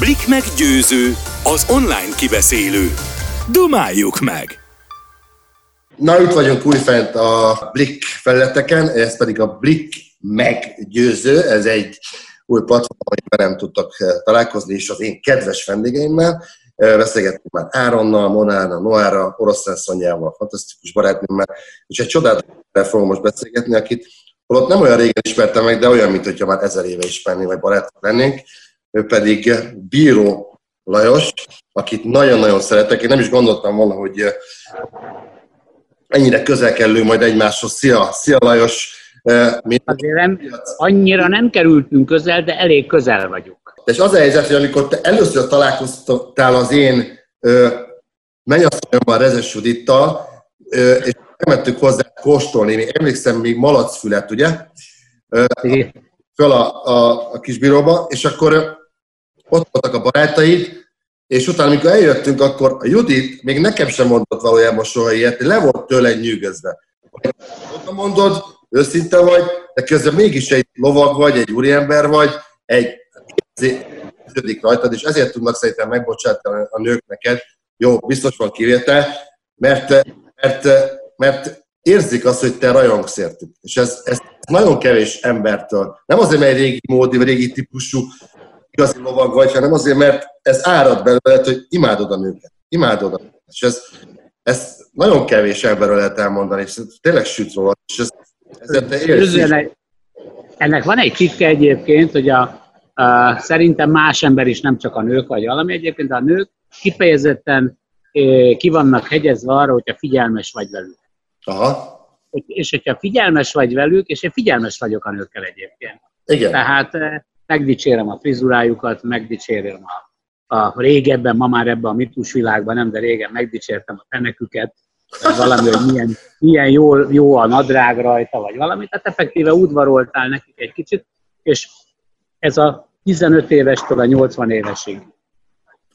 Blik meggyőző, az online kibeszélő. Dumáljuk meg! Na, itt vagyunk újfent a Blik felületeken, ez pedig a Blik meggyőző, ez egy új platform, amiben nem tudtak eh, találkozni, és az én kedves vendégeimmel. Eh, beszélgettünk már Áronnal, Monára, Noára, Oroszlán Szonyával, fantasztikus barátnőmmel, és egy csodálatosan fogom most beszélgetni, akit holott nem olyan régen ismertem meg, de olyan, mint hogyha már ezer éve ismerné, vagy barátok lennénk. Ő pedig Bíró Lajos, akit nagyon-nagyon szeretek. Én nem is gondoltam volna, hogy eh, ennyire közel kerülünk majd egymáshoz. Szia, szia Lajos! Azért nem, annyira nem kerültünk közel, de elég közel vagyunk. És az a helyzet, hogy amikor te először találkoztál az én mennyasszonyommal, Rezes Judittal, és elmentük hozzá kóstolni, én emlékszem még malacfület, ugye? Föl a, a, a kisbíróba, és akkor ott voltak a barátaid, és utána, amikor eljöttünk, akkor a Judit még nekem sem mondott valójában soha ilyet, le volt tőle nyűgözve. Ott mondod, őszinte vagy, de közben mégis egy lovag vagy, egy úriember vagy, egy működik rajtad, és ezért tudnak szerintem megbocsátani a nők neked. Jó, biztos van kivétel, mert, mert, mert érzik azt, hogy te rajongsz értük. És ez, ez nagyon kevés embertől. Nem azért, mert egy régi módi, vagy régi típusú igazi lovag vagy, hanem azért, mert ez árad belőled, hogy imádod a nőket. Imádod a nőket. És ez, ez nagyon kevés emberről lehet elmondani, és tényleg süt róla. És ez, ennek, ennek van egy tikke egyébként, hogy a, a, szerintem más ember is, nem csak a nők vagy valami egyébként, a nők kifejezetten e, ki vannak hegyezve arra, hogyha figyelmes vagy velük. Aha. És hogyha figyelmes vagy velük, és én figyelmes vagyok a nőkkel egyébként. Igen. Tehát megdicsérem a frizurájukat, megdicsérem a, a régebben, ma már ebben a mitus világban nem, de régen megdicsértem a feneküket, valami, hogy milyen, milyen jó, jó a nadrág rajta, vagy valami, tehát effektíve udvaroltál nekik egy kicsit, és ez a 15 évestől a 80 évesig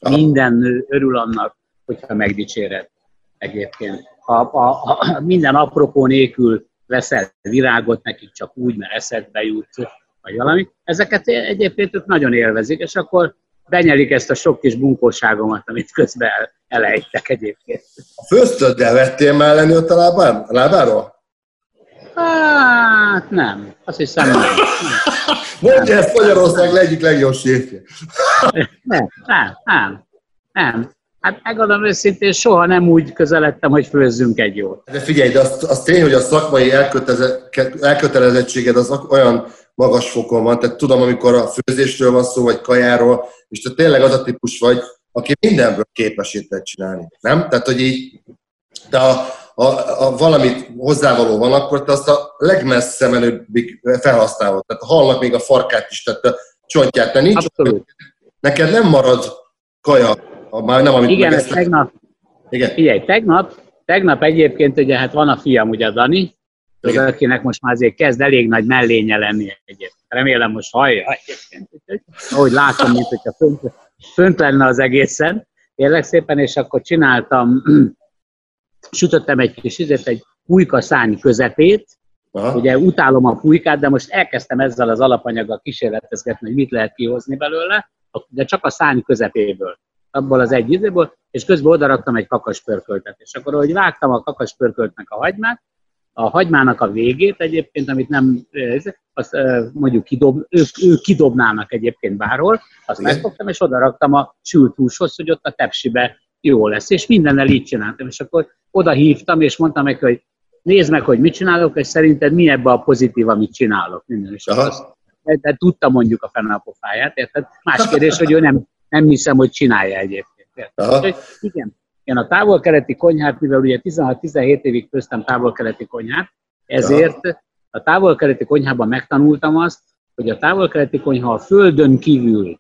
minden nő örül annak, hogyha megdicséred egyébként. Ha, ha, ha minden apropó nélkül veszel virágot nekik csak úgy, mert eszedbe jut, vagy valami, ezeket egyébként ők nagyon élvezik, és akkor benyelik ezt a sok kis bunkóságomat, amit közben el, elejtek egyébként. A főztöddel vettél már lenni ott a lábár, lábáról? Hát nem, azt hiszem nem. Mondja ezt Magyarország egyik legjobb séfje. nem, nem, nem, nem. Hát megadom őszintén, soha nem úgy közeledtem, hogy főzzünk egy jót. De figyelj, de az, az tény, hogy a szakmai elkötelezettséged az olyan magas fokon van. Tehát tudom, amikor a főzésről van szó, vagy kajáról, és te tényleg az a típus vagy, aki mindenből képes ételt csinálni. Nem? Tehát, hogy így, de a, a, a valamit hozzávaló van, akkor te azt a legmessze menőbbig felhasználod. Tehát hallnak még a farkát is, tehát a csontját, te nincs. Abszolút. Neked nem marad kaja, már nem amit Igen, tegnap, Igen. Figyelj, tegnap, tegnap egyébként ugye hát van a fiam, ugye Dani, az, akinek most már azért kezd elég nagy mellénye lenni egyébként. Remélem most hallja. Ahogy látom, mint hogyha fönt, fönt lenne az egészen. Kérlek szépen, és akkor csináltam, sütöttem egy kis izet, egy pulyka szárny közepét, Aha. Ugye utálom a pulykát, de most elkezdtem ezzel az alapanyaggal kísérletezgetni, hogy mit lehet kihozni belőle, de csak a szárny közepéből, abból az egy izéből, és közben odaraktam egy kakaspörköltet. És akkor, hogy vágtam a kakaspörköltnek a hagymát, a hagymának a végét egyébként, amit nem, azt mondjuk kidob, ők, ők kidobnának egyébként bárhol, azt Igen. megfogtam, és oda raktam a sült húshoz, hogy ott a tepsibe jó lesz, és mindennel így csináltam, és akkor oda hívtam, és mondtam neki, hogy nézd meg, hogy mit csinálok, és szerinted mi ebbe a pozitív, amit csinálok. Minden, és azt, de, de tudta mondjuk a fene a pofáját, érted? Más kérdés, hogy ő nem, nem hiszem, hogy csinálja egyébként. Érted? Igen, én a távol-keleti konyhát, mivel ugye 16-17 évig köztem távol-keleti konyhát, ezért a távol-keleti konyhában megtanultam azt, hogy a távol-keleti konyha a földön kívül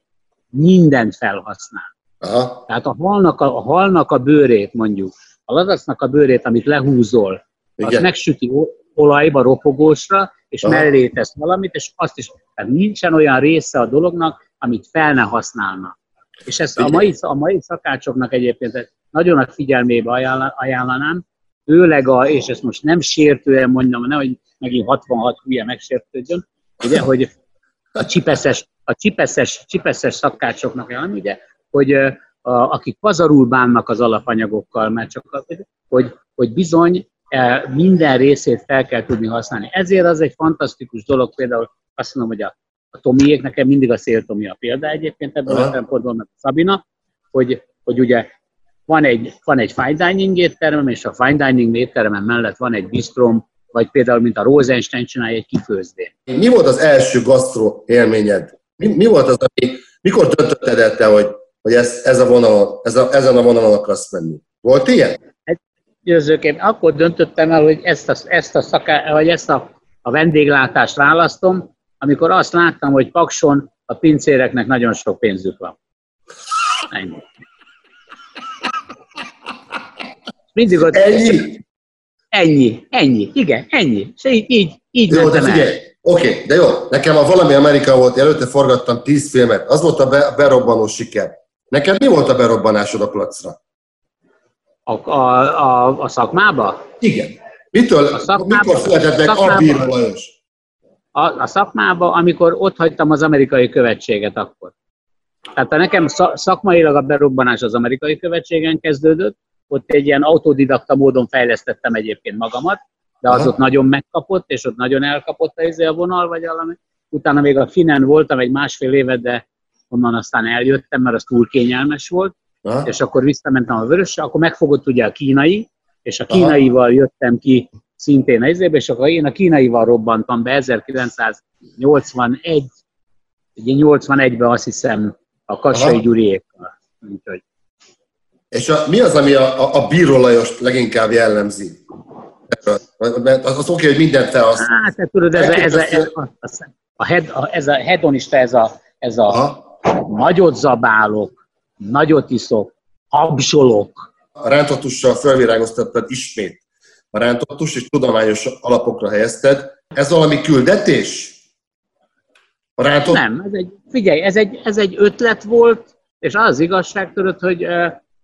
mindent felhasznál. Aha. Tehát a halnak a, a halnak a bőrét mondjuk, a ladacnak a bőrét, amit lehúzol, Igen. azt megsüti olajba, ropogósra, és Aha. mellé tesz valamit, és azt is, tehát nincsen olyan része a dolognak, amit fel ne használnak. És ezt a mai, a mai szakácsoknak egyébként nagyon a figyelmébe ajánlanám, főleg a, és ezt most nem sértően mondom, nehogy megint 66 hülye megsértődjön, ugye, hogy a csipeszes, a csipeszes, csipeszes szakácsoknak olyan, ugye, hogy a, akik pazarul bánnak az alapanyagokkal, mert csak hogy, hogy bizony minden részét fel kell tudni használni. Ezért az egy fantasztikus dolog, például azt mondom, hogy a, a Tomiék, nekem mindig a széltomi a példa egyébként ebből a szempontból, meg a Szabina, hogy, hogy ugye van egy, van egy fine dining étterem, és a fine dining étterem mellett van egy bistrom, vagy például, mint a Rosenstein csinálja egy kifőzdén. Mi volt az első gasztro élményed? Mi, mi volt az, ami, mikor döntötted el te, hogy, hogy ez, ez a vonalon, ez a, ezen a vonalon akarsz menni? Volt ilyen? Győzőként akkor döntöttem el, hogy ezt a, ezt a, szaká, vagy ezt a, a vendéglátást választom, amikor azt láttam, hogy Pakson a pincéreknek nagyon sok pénzük van. Ennyi. Mindig ott... Ennyi? Ennyi, ennyi, igen, ennyi. És így, így, így jó, de figyelj, oké, okay, de jó, nekem a valami Amerika volt, előtte forgattam tíz filmet, az volt a be, berobbanó siker. Neked mi volt a berobbanásod a placra? A, a, a, a szakmába? Igen. Mitől, a szakmába, mikor született meg a Bíró Lajos? A, a szakmába, amikor ott hagytam az amerikai követséget akkor. Tehát nekem szakmailag a berobbanás az amerikai követségen kezdődött, ott egy ilyen autodidakta módon fejlesztettem egyébként magamat, de az Aha. ott nagyon megkapott, és ott nagyon elkapott a, izé a vonal, vagy valami. Utána még a Finen voltam egy másfél évet, de onnan aztán eljöttem, mert az túl kényelmes volt, Aha. és akkor visszamentem a vörösre, akkor megfogott ugye a kínai, és a kínaival Aha. jöttem ki szintén a izébe, és akkor én a kínaival robbantam be 1981, ugye 81-ben azt hiszem a Kassai Gyuriékkal. Úgyhogy és a, mi az, ami a, a, a bírolajost leginkább jellemzi? Mert az, az oké, hogy mindent felhasznál. Hát, te tudod, ez, a, ez, a, ez, a, a, head, a, ez a hedonista, ez a, ez a nagyot zabálok, nagyot iszok, habzsolok. A rántottussal felvirágoztattad ismét a rántottust, és tudományos alapokra helyezted. Ez valami küldetés? A rántott... Nem, ez egy, figyelj, ez egy, ez egy ötlet volt, és az igazság tudod, hogy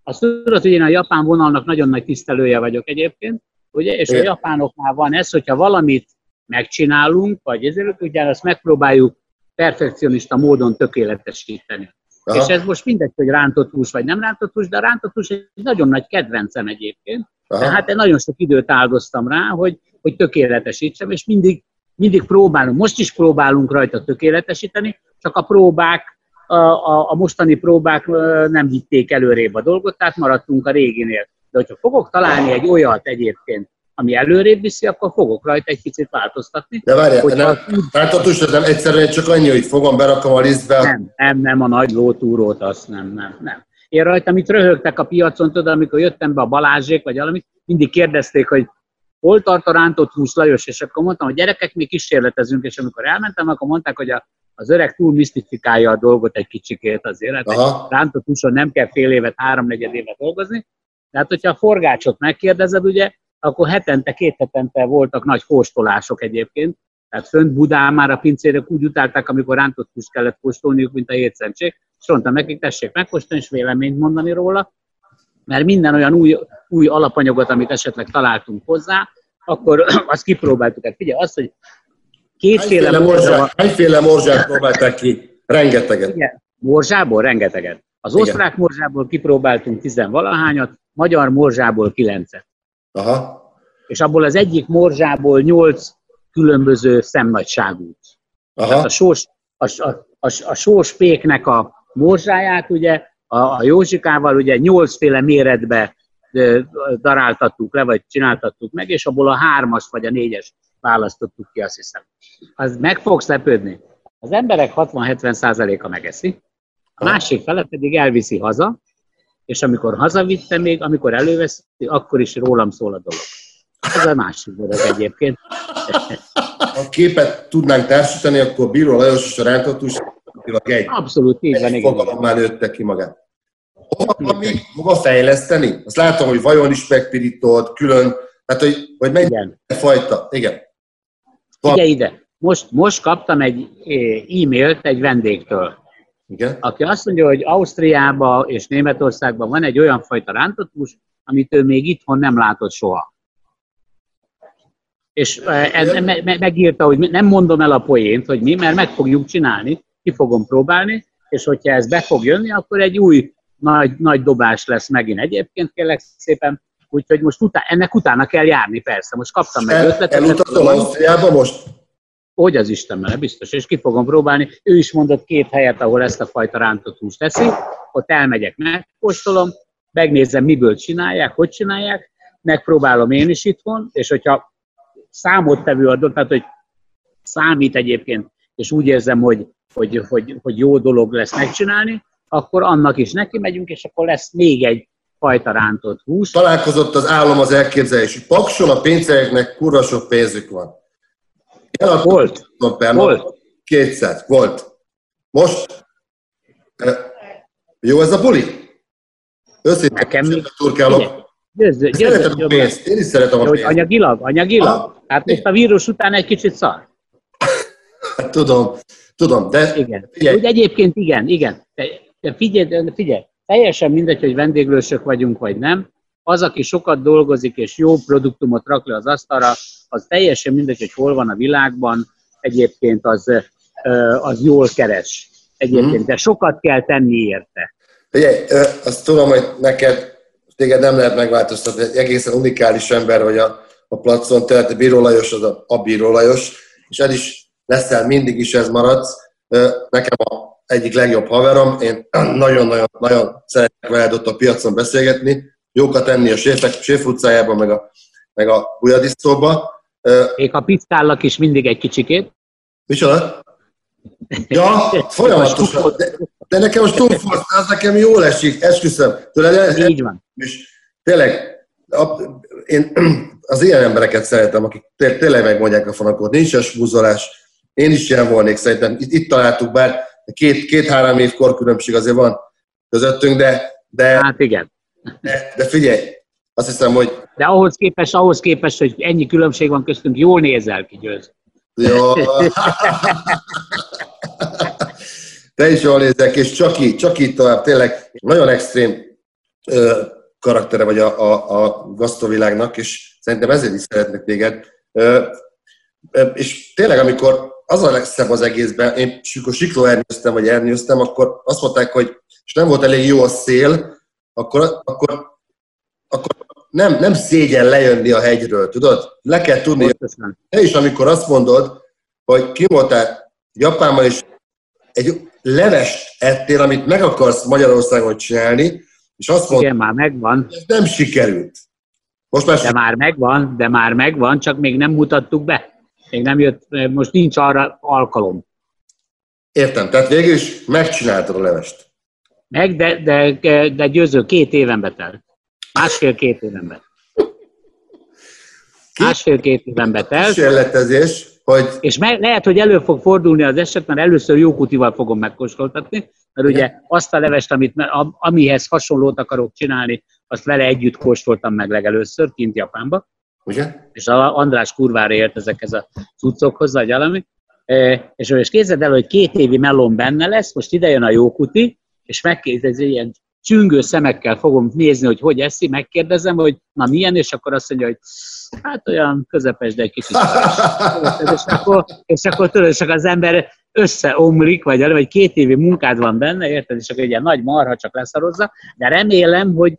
azt tudod, hogy én a japán vonalnak nagyon nagy tisztelője vagyok egyébként, ugye, és a japánoknál van ez, hogyha valamit megcsinálunk, vagy ezért ugye azt megpróbáljuk perfekcionista módon tökéletesíteni. Aha. És ez most mindegy, hogy rántott hús vagy nem rántott hús, de a rántott hús egy nagyon nagy kedvencem egyébként. Aha. Tehát én nagyon sok időt áldoztam rá, hogy, hogy tökéletesítsem, és mindig, mindig próbálunk, most is próbálunk rajta tökéletesíteni, csak a próbák a, a mostani próbák nem vitték előrébb a dolgot, tehát maradtunk a réginél. De hogyha fogok találni egy olyat egyébként, ami előrébb viszi, akkor fogok rajta egy picit változtatni. De várjál, hogyha... nem, változtatni, nem egyszerűen csak annyi, hogy fogom, berakom a lisztbe. Nem, nem, nem, a nagy lótúrót, azt nem, nem, nem. Én rajta, amit röhögtek a piacon, tudod, amikor jöttem be a Balázsék, vagy valami, mindig kérdezték, hogy hol tart a rántott hús Lajos, és akkor mondtam, hogy gyerekek, mi kísérletezünk, és amikor elmentem, akkor mondták, hogy a az öreg túl misztifikálja a dolgot egy kicsikét azért. Hát rántott húson nem kell fél évet, háromnegyed évet dolgozni. Tehát, hogyha a forgácsot megkérdezed, ugye, akkor hetente, két hetente voltak nagy kóstolások egyébként. Tehát fönt Budán már a pincérek úgy utálták, amikor rántott húst kellett kóstolniuk, mint a hétszentség. És mondtam nekik, tessék megkóstolni, és véleményt mondani róla. Mert minden olyan új, új alapanyagot, amit esetleg találtunk hozzá, akkor azt kipróbáltuk. Hát figyelj, azt, hogy Kétféle morzsát, hányféle morzsát próbálták ki? Rengeteget. Igen, morzsából rengeteget. Az Igen. osztrák morzsából kipróbáltunk tizenvalahányat, magyar morzsából kilencet. Aha. És abból az egyik morzsából nyolc különböző szemnagyságút. Aha. Tehát a sós, a, a, a, a sós péknek a morzsáját ugye a, a Józsikával ugye nyolcféle méretbe daráltattuk le, vagy csináltattuk meg, és abból a hármas vagy a négyes választottuk ki, azt hiszem. Az meg fogsz lepődni. Az emberek 60-70%-a megeszi, a másik fele pedig elviszi haza, és amikor hazavitte még, amikor előveszi, akkor is rólam szól a dolog. Ez a másik dolog egyébként. Ha képet tudnánk társítani, akkor Bíró Lajos és a rántatus egy, Abszolút, így van, igen. már nőtte ki magát. Hova, mi, hova fejleszteni? Azt látom, hogy vajon is megpirított, külön, tehát hogy, hogy mennyi igen. fajta. Igen. Figyelj ide, most, most kaptam egy eh, e-mailt egy vendégtől, Igen? aki azt mondja, hogy Ausztriában és Németországban van egy olyan fajta rántott hús, amit ő még itthon nem látott soha. És eh, ez, me, me, megírta, hogy nem mondom el a poént, hogy mi, mert meg fogjuk csinálni, ki fogom próbálni, és hogyha ez be fog jönni, akkor egy új nagy, nagy dobás lesz megint egyébként, kérlek szépen. Úgyhogy most utá, ennek utána kell járni, persze. Most kaptam meg ötletet. Elutazol Ausztriába most? Hogy az Isten biztos, és ki fogom próbálni. Ő is mondott két helyet, ahol ezt a fajta rántott húst teszi. Ott elmegyek, megkóstolom, megnézem, miből csinálják, hogy csinálják, megpróbálom én is itthon, és hogyha számottevő adott, tehát hogy számít egyébként, és úgy érzem, hogy, hogy, hogy, hogy jó dolog lesz megcsinálni, akkor annak is neki megyünk, és akkor lesz még egy fajta rántott hús. Találkozott az állam az elképzelés. Pakson a pénzeknek kurva sok pénzük van. volt. Per volt. 200. Volt. Most jó ez a buli? Őszintén, Nekem még... turkálok. Győző, győző, szeretem a pénzt. Én is szeretem a pénzt. Anyagilag, anyagilag. Ah, hát most a vírus után egy kicsit szar. tudom, tudom, de... Igen. Figyelj. Úgy egyébként igen, igen. De, de figyelj, figyelj, teljesen mindegy, hogy vendéglősök vagyunk, vagy nem. Az, aki sokat dolgozik és jó produktumot rak le az asztalra, az teljesen mindegy, hogy hol van a világban, egyébként az, az jól keres. Egyébként, de sokat kell tenni érte. Figyelj, azt tudom, hogy neked téged nem lehet megváltoztatni, egy egészen unikális ember vagy a, a placon, tehát a Bíró Lajos az a, a Bíró Lajos, és ez is leszel, mindig is ez maradsz. Nekem a egyik legjobb haverom, én nagyon-nagyon nagyon szeretek veled ott a piacon beszélgetni, jókat enni a séfek, séf utcájában, meg a, meg a bujadisztóba. Még a piszkállak is mindig egy kicsikét. Micsoda? Ja, folyamatosan. De, de nekem a Sturmforce, az nekem jól esik, esküszöm. Tőle, Így van. És tényleg, én az ilyen embereket szeretem, akik tényleg megmondják a fanakot, nincs a smúzolás. Én is ilyen volnék szerintem. Itt, itt találtuk, bár két, két-három év korkülönbség azért van közöttünk, de, de, hát igen. De, de figyelj, azt hiszem, hogy... De ahhoz képest, ahhoz képest, hogy ennyi különbség van köztünk, jól nézel ki, Győz. Jó. Te is jól nézek, és csak így, csak így tovább, tényleg nagyon extrém ö, karaktere vagy a, a, a gasztovilágnak, és szerintem ezért is szeretnek téged. Ö, és tényleg, amikor az a legszebb az egészben, én amikor sikló ernyőztem, vagy ernyőztem, akkor azt mondták, hogy és nem volt elég jó a szél, akkor, akkor, akkor nem, nem szégyen lejönni a hegyről, tudod? Le kell tudni. Te is, amikor azt mondod, hogy ki voltál Japánban, és egy levest ettél, amit meg akarsz Magyarországon csinálni, és azt mondod, Igen, már megvan. Ez nem sikerült. Most már de már megvan, de már megvan, csak még nem mutattuk be. Még nem jött, most nincs arra alkalom. Értem, tehát végül is megcsináltad a levest. Meg, de, de, de győző, két éven betelt. Másfél-két éven betelt. Másfél-két éven betelt. Kísérletezés, hogy... És me- lehet, hogy elő fog fordulni az eset, mert először jókutival fogom megkóstoltatni, mert ugye azt a levest, amit, amihez hasonlót akarok csinálni, azt vele együtt kóstoltam meg legelőször, kint Japánba. Ugye? És a András kurvára ért ezekhez a cuccokhoz, vagy valami. E, és, és képzeld el, hogy két évi melon benne lesz, most ide jön a jókuti, és megkérdezi, ilyen csüngő szemekkel fogom nézni, hogy hogy eszi, megkérdezem, hogy na milyen, és akkor azt mondja, hogy hát olyan közepes, de egy kicsit. és akkor, és akkor tudod, csak az ember összeomlik, vagy, vagy két évi munkád van benne, érted, és akkor egy ilyen nagy marha csak leszarozza, de remélem, hogy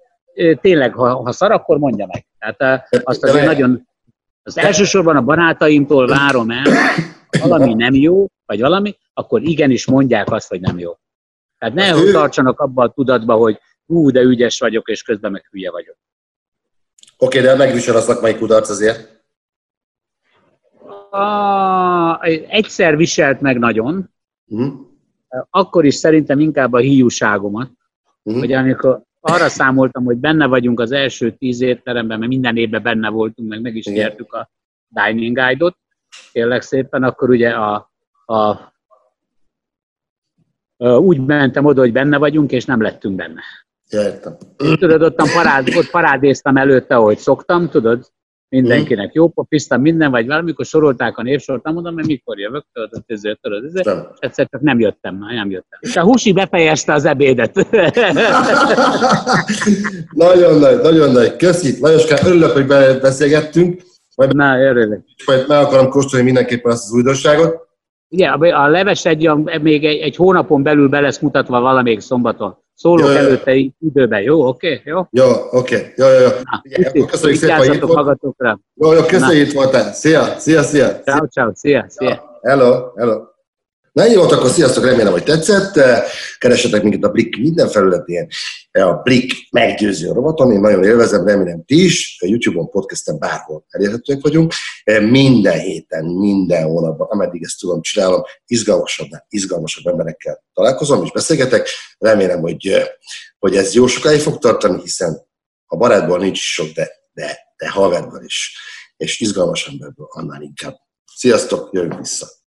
tényleg, ha, ha szar, akkor mondja meg. Tehát azt azért nagyon, az elsősorban a barátaimtól várom el, valami nem jó, vagy valami, akkor igenis mondják azt, hogy nem jó. Tehát ne ő... tartsanak abba a tudatba, hogy hú, de ügyes vagyok, és közben meg hülye vagyok. Oké, okay, de megvisel a szakmai kudarc azért. A, egyszer viselt meg nagyon, uh-huh. akkor is szerintem inkább a hiúságomat, uh-huh. hogy amikor arra számoltam, hogy benne vagyunk az első tíz étteremben, mert minden évben benne voltunk, meg meg is nyertük a Dining Guide-ot, kérlek szépen, akkor ugye a, a úgy mentem oda, hogy benne vagyunk, és nem lettünk benne. Értem. Tudod, ott, parád, ott parádéztem előtte, ahogy szoktam, tudod, mindenkinek jó pofisztam, minden, vagy valamikor sorolták a névsort, nem mondom, hogy mikor jövök, tudod, ezért, tudod, ezért, és egyszer csak nem jöttem, már nem jöttem. És a Husi befejezte az ebédet. nagyon nagy, nagyon nagy. Köszi, Lajoskán, örülök, hogy beszélgettünk. Majd, Na, örülök. Majd meg akarom kóstolni mindenképpen azt az újdonságot. Ugye, a leves egy, még egy, egy hónapon belül be lesz mutatva valamelyik szombaton. Szólok ja, előtte ja. időben, jó? Oké? Okay? Jó, jó oké. Okay. Jó, jó, jó. Na, Igen, köszönjük szépen, hogy itt volt. Jó, jó, köszönjük, itt voltál. Szia, szia, szia. Ciao, ciao, szia, szia. Hello, hello. Na jó, akkor sziasztok, remélem, hogy tetszett. Keresetek minket a Blik minden felületén. A Blik meggyőző rovaton, én nagyon élvezem, remélem ti is. A YouTube-on, podcasten bárhol elérhetőek vagyunk. Minden héten, minden hónapban, ameddig ezt tudom, csinálom, izgalmasabb, izgalmasabb emberekkel találkozom és beszélgetek. Remélem, hogy, hogy ez jó sokáig fog tartani, hiszen a barátból nincs sok, de, de, de haverból is. És izgalmas emberből annál inkább. Sziasztok, jövünk vissza!